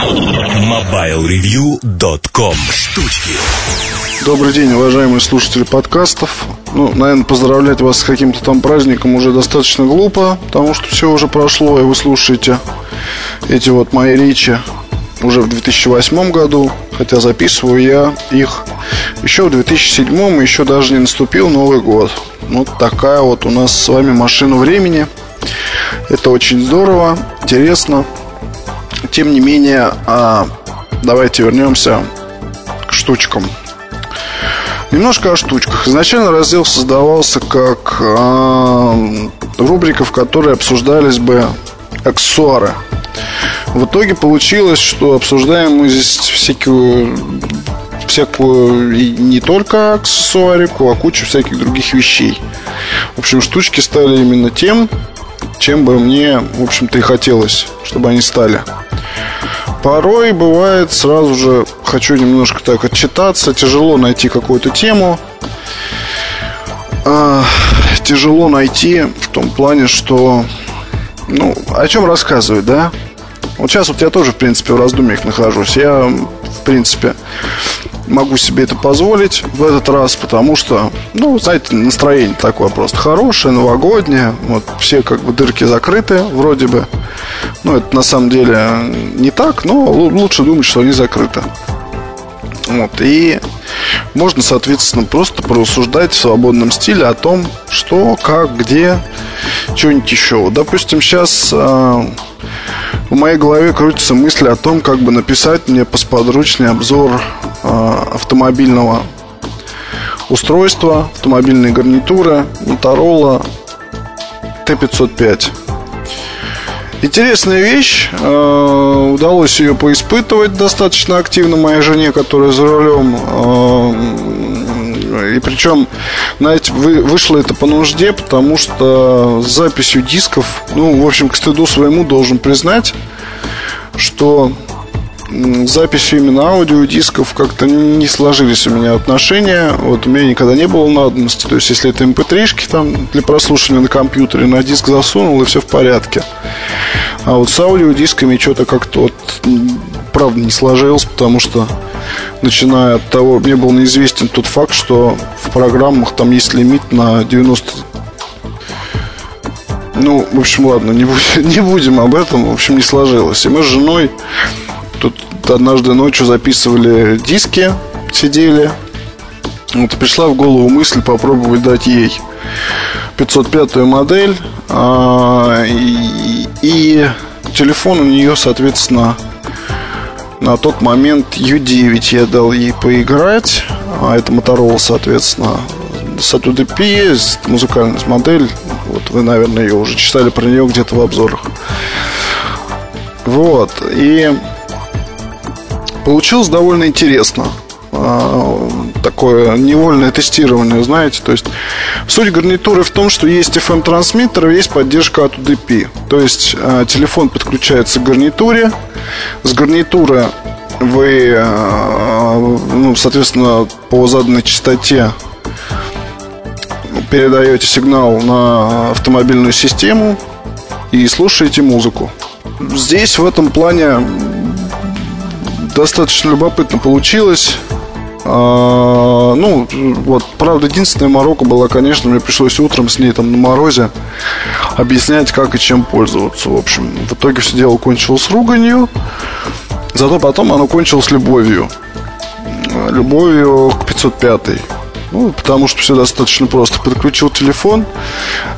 MobileReview.com Штучки Добрый день, уважаемые слушатели подкастов. Ну, наверное, поздравлять вас с каким-то там праздником уже достаточно глупо, потому что все уже прошло, и вы слушаете эти вот мои речи уже в 2008 году, хотя записываю я их еще в 2007 и еще даже не наступил Новый год. Вот такая вот у нас с вами машина времени. Это очень здорово, интересно. Тем не менее, а, давайте вернемся к штучкам. Немножко о штучках. Изначально раздел создавался как э, рубрика, в которой обсуждались бы аксессуары. В итоге получилось, что обсуждаем мы здесь всякую, всякую не только аксессуарику, а кучу всяких других вещей. В общем, штучки стали именно тем, чем бы мне, в общем-то, и хотелось, чтобы они стали. Порой бывает сразу же хочу немножко так отчитаться. Тяжело найти какую-то тему. А, тяжело найти в том плане, что ну, о чем рассказывать, да? Вот сейчас вот я тоже, в принципе, в раздумьях нахожусь. Я, в принципе, могу себе это позволить в этот раз, потому что, ну, знаете, настроение такое просто хорошее, новогоднее. Вот все как бы дырки закрыты, вроде бы. Ну, это на самом деле не так, но лучше думать, что они закрыты. Вот, и можно, соответственно, просто порассуждать в свободном стиле о том, что, как, где, что-нибудь еще. Допустим, сейчас э, в моей голове крутится мысль о том, как бы написать мне посподручный обзор автомобильного устройства, автомобильной гарнитуры Motorola T505. Интересная вещь. Э, удалось ее поиспытывать достаточно активно моей жене, которая за рулем. Э, и причем, знаете, вы, вышло это по нужде, потому что с записью дисков, ну, в общем, к стыду своему должен признать, что записью именно аудиодисков как-то не сложились у меня отношения. Вот у меня никогда не было надобности. То есть, если это mp3-шки эм там для прослушивания на компьютере, на диск засунул, и все в порядке. А вот с аудиодисками что-то как-то вот правда не сложилось, потому что начиная от того, мне был неизвестен тот факт, что в программах там есть лимит на 90 ну, в общем, ладно, не будем, не будем об этом. В общем, не сложилось. И мы с женой однажды ночью записывали диски, сидели. Вот пришла в голову мысль попробовать дать ей 505 модель. А, и, телефон у нее, соответственно, на тот момент U9 я дал ей поиграть. А это Motorola, соответственно. Satu DP, музыкальная модель. Вот вы, наверное, ее уже читали про нее где-то в обзорах. Вот. И Получилось довольно интересно а, такое невольное тестирование, знаете. То есть суть гарнитуры в том, что есть FM-трансмиттер, есть поддержка от UDP. То есть а, телефон подключается к гарнитуре. С гарнитуры вы, а, ну, соответственно, по заданной частоте передаете сигнал на автомобильную систему и слушаете музыку. Здесь в этом плане достаточно любопытно получилось. А, ну, вот, правда, единственная Марокко была, конечно, мне пришлось утром с ней там на морозе объяснять, как и чем пользоваться. В общем, в итоге все дело кончилось руганью, зато потом оно кончилось любовью. Любовью к 505 ну, потому что все достаточно просто. Подключил телефон,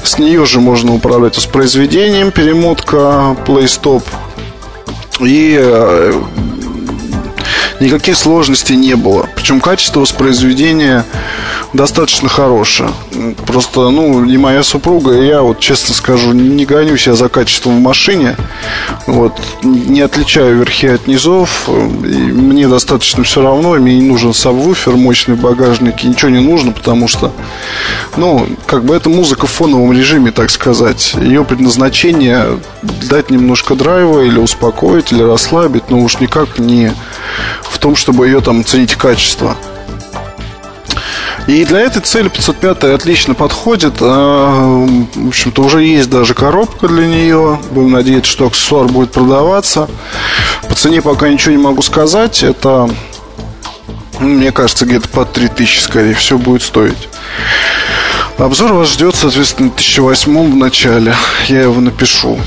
с нее же можно управлять воспроизведением, перемотка, плей-стоп. И э, никаких сложностей не было. Причем качество воспроизведения достаточно хорошее. Просто, ну, и моя супруга, и я, вот честно скажу, не гонюсь я за качеством в машине. Вот, не отличаю верхи от низов. И мне достаточно все равно. Мне не нужен сабвуфер, мощный багажник. ничего не нужно, потому что, ну, как бы это музыка в фоновом режиме, так сказать. Ее предназначение дать немножко драйва или успокоить, или расслабить, но уж никак не в том, чтобы ее там ценить качество. И для этой цели 505 отлично подходит. А, в общем-то, уже есть даже коробка для нее. Будем надеяться, что аксессуар будет продаваться. По цене пока ничего не могу сказать. Это, ну, мне кажется, где-то под 3000, скорее всего, будет стоить. Обзор вас ждет, соответственно, в 2008 в начале. Я его напишу.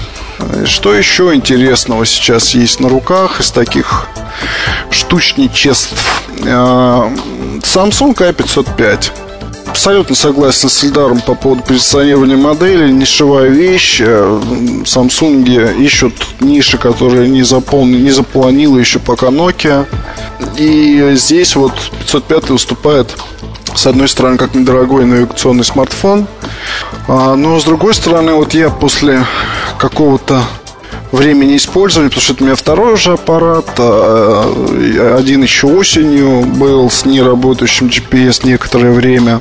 Что еще интересного сейчас есть на руках из таких штучничеств? А, Samsung A505 Абсолютно согласен с Эльдаром по поводу позиционирования модели. Нишевая вещь. Э, Samsung ищут ниши, которые не заполнили, не заполонила еще пока Nokia. И здесь вот 505 выступает с одной стороны, как недорогой навигационный смартфон, а, но с другой стороны, вот я после какого-то времени использования, потому что это у меня второй уже аппарат, а один еще осенью был с неработающим GPS некоторое время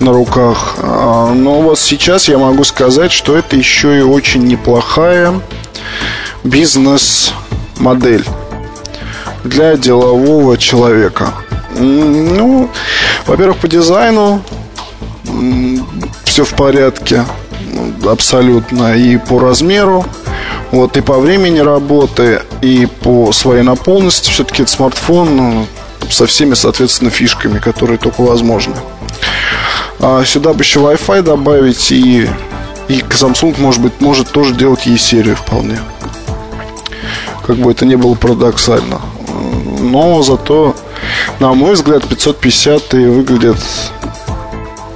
на руках. А, но вот сейчас я могу сказать, что это еще и очень неплохая бизнес-модель для делового человека. Ну, во-первых, по дизайну все в порядке абсолютно и по размеру вот и по времени работы и по своей наполненности все-таки это смартфон ну, со всеми соответственно фишками которые только возможны а сюда бы еще Wi-Fi добавить и и Samsung может быть может тоже делать ей серию вполне как бы это не было парадоксально но зато на мой взгляд, 550 и выглядит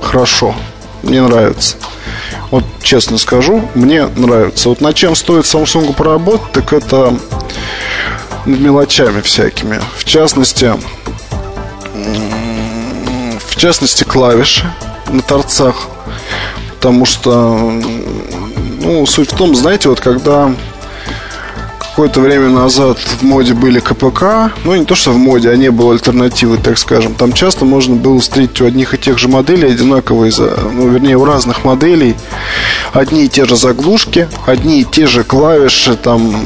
хорошо. Мне нравится. Вот честно скажу, мне нравится. Вот на чем стоит Samsung поработать, так это над мелочами всякими. В частности, в частности, клавиши на торцах. Потому что, ну, суть в том, знаете, вот когда какое-то время назад в моде были КПК. Ну, не то, что в моде, а не было альтернативы, так скажем. Там часто можно было встретить у одних и тех же моделей одинаковые, ну, вернее, у разных моделей одни и те же заглушки, одни и те же клавиши, там,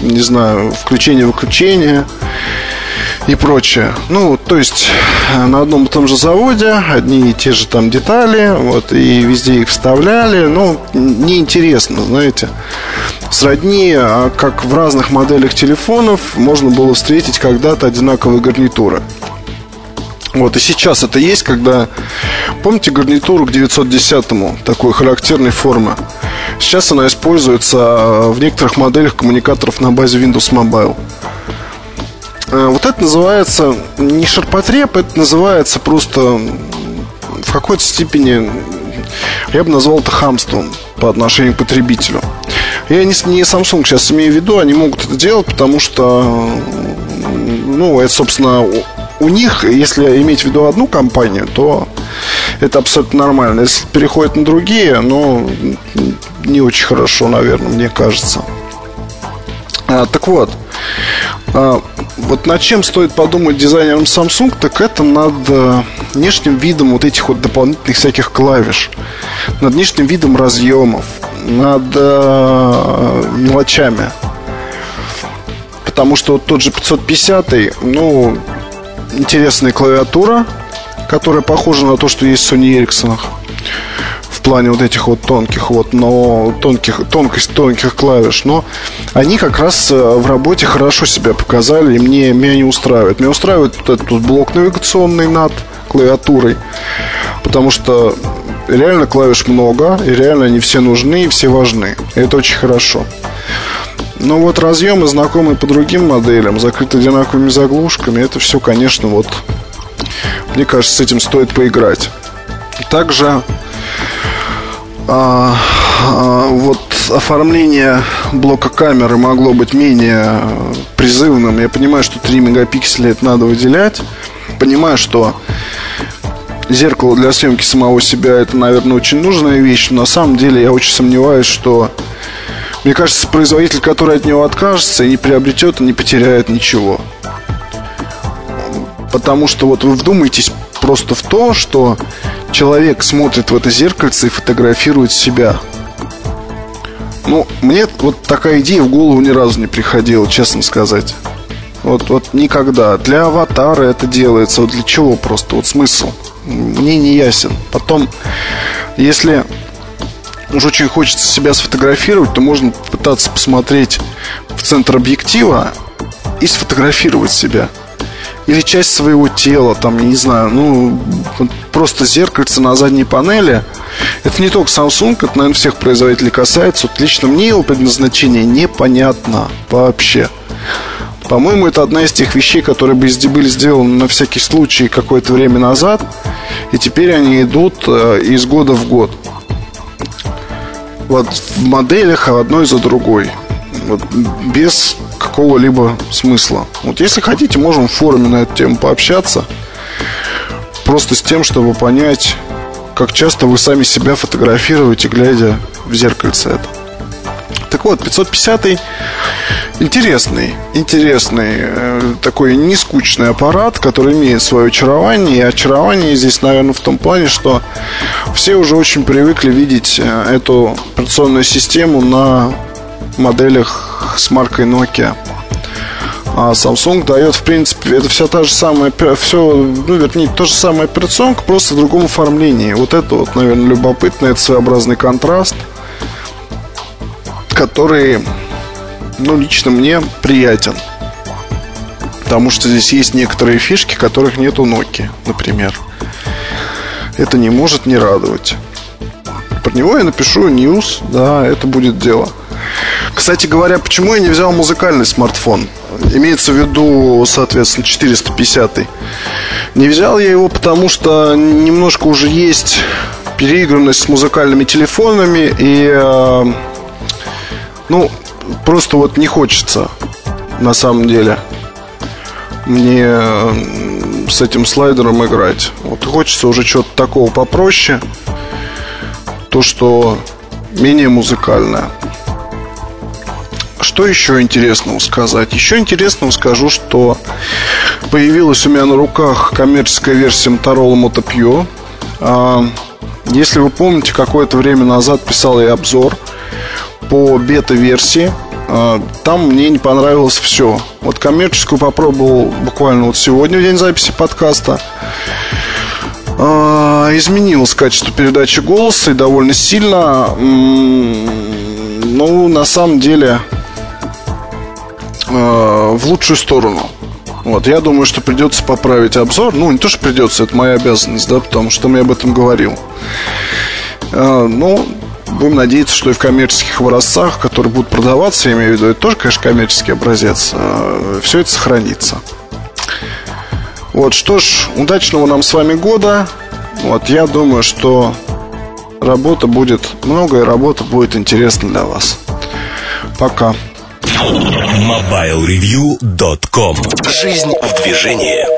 не знаю, включение-выключение и прочее. Ну, то есть на одном и том же заводе одни и те же там детали, вот, и везде их вставляли. Ну, неинтересно, знаете. Сродни, а как в разных моделях телефонов можно было встретить когда-то одинаковые гарнитуры. Вот, и сейчас это есть, когда... Помните гарнитуру к 910-му, такой характерной формы? Сейчас она используется в некоторых моделях коммуникаторов на базе Windows Mobile. Э, вот это называется не ширпотреб, это называется просто в какой-то степени, я бы назвал это хамством по отношению к потребителю. Я не, не Samsung сейчас имею в виду, они могут это делать, потому что, ну, это, собственно, у них, если иметь в виду одну компанию, то это абсолютно нормально. Если переходит на другие, ну, не очень хорошо, наверное, мне кажется. А, так вот, а, вот над чем стоит подумать дизайнерам Samsung, так это над э, внешним видом вот этих вот дополнительных всяких клавиш, над внешним видом разъемов, над э, мелочами. Потому что вот тот же 550, ну, интересная клавиатура, которая похожа на то, что есть в Sony Ericsson плане вот этих вот тонких вот, но тонких, тонкость тонких клавиш, но они как раз э, в работе хорошо себя показали, и мне, меня не устраивает. Меня устраивает вот этот вот блок навигационный над клавиатурой, потому что реально клавиш много, и реально они все нужны и все важны. И это очень хорошо. Но вот разъемы, знакомые по другим моделям, закрыты одинаковыми заглушками, это все, конечно, вот мне кажется, с этим стоит поиграть. Также а, а, вот оформление блока камеры могло быть менее призывным. Я понимаю, что 3 мегапикселя это надо выделять. Понимаю, что зеркало для съемки самого себя это, наверное, очень нужная вещь. Но на самом деле я очень сомневаюсь, что мне кажется, производитель, который от него откажется и не приобретет, не потеряет ничего. Потому что вот вы вдумайтесь просто в то, что человек смотрит в это зеркальце и фотографирует себя. Ну, мне вот такая идея в голову ни разу не приходила, честно сказать. Вот, вот никогда. Для аватара это делается. Вот для чего просто? Вот смысл. мне не ясен. Потом, если уж очень хочется себя сфотографировать, то можно пытаться посмотреть в центр объектива и сфотографировать себя. Или часть своего тела, там, не знаю, ну, просто зеркальце на задней панели. Это не только Samsung, это, наверное, всех производителей касается. Вот лично мне его предназначение непонятно вообще. По-моему, это одна из тех вещей, которые были сделаны на всякий случай какое-то время назад, и теперь они идут э, из года в год. Вот в моделях одной за другой. Вот, без какого-либо смысла. Вот если хотите, можем в форуме на эту тему пообщаться. Просто с тем, чтобы понять, как часто вы сами себя фотографируете, глядя в зеркальце это. Так вот, 550 интересный, интересный, э, такой нескучный аппарат, который имеет свое очарование. И очарование здесь, наверное, в том плане, что все уже очень привыкли видеть э, эту операционную систему на моделях с маркой Nokia. А Samsung дает, в принципе, это вся та же самая, все, ну, вернее, та же самая операционка, просто в другом оформлении. Вот это вот, наверное, любопытно, это своеобразный контраст, который, ну, лично мне приятен. Потому что здесь есть некоторые фишки, которых нет у Nokia, например. Это не может не радовать. Про него я напишу news, да, это будет дело. Кстати говоря, почему я не взял музыкальный смартфон? Имеется в виду, соответственно, 450 Не взял я его, потому что немножко уже есть переигранность с музыкальными телефонами И, э, ну, просто вот не хочется на самом деле мне с этим слайдером играть. Вот хочется уже чего-то такого попроще. То, что менее музыкальное. Что еще интересного сказать? Еще интересного скажу, что появилась у меня на руках коммерческая версия Motorola Moto Pure. А, если вы помните, какое-то время назад писал я обзор по бета-версии. А, там мне не понравилось все. Вот коммерческую попробовал буквально вот сегодня, в день записи подкаста. А, изменилось качество передачи голоса и довольно сильно. Ну, на самом деле, Э, в лучшую сторону. Вот, я думаю, что придется поправить обзор. Ну, не то, что придется, это моя обязанность, да, потому что я об этом говорил. Ну, будем надеяться, что и в коммерческих образцах, которые будут продаваться, я имею в виду, это тоже, конечно, коммерческий образец, э, все это сохранится. Вот, что ж, удачного нам с вами года. Вот, я думаю, что работа будет, многое работа будет интересна для вас. Пока. MobileReview.com Жизнь в движении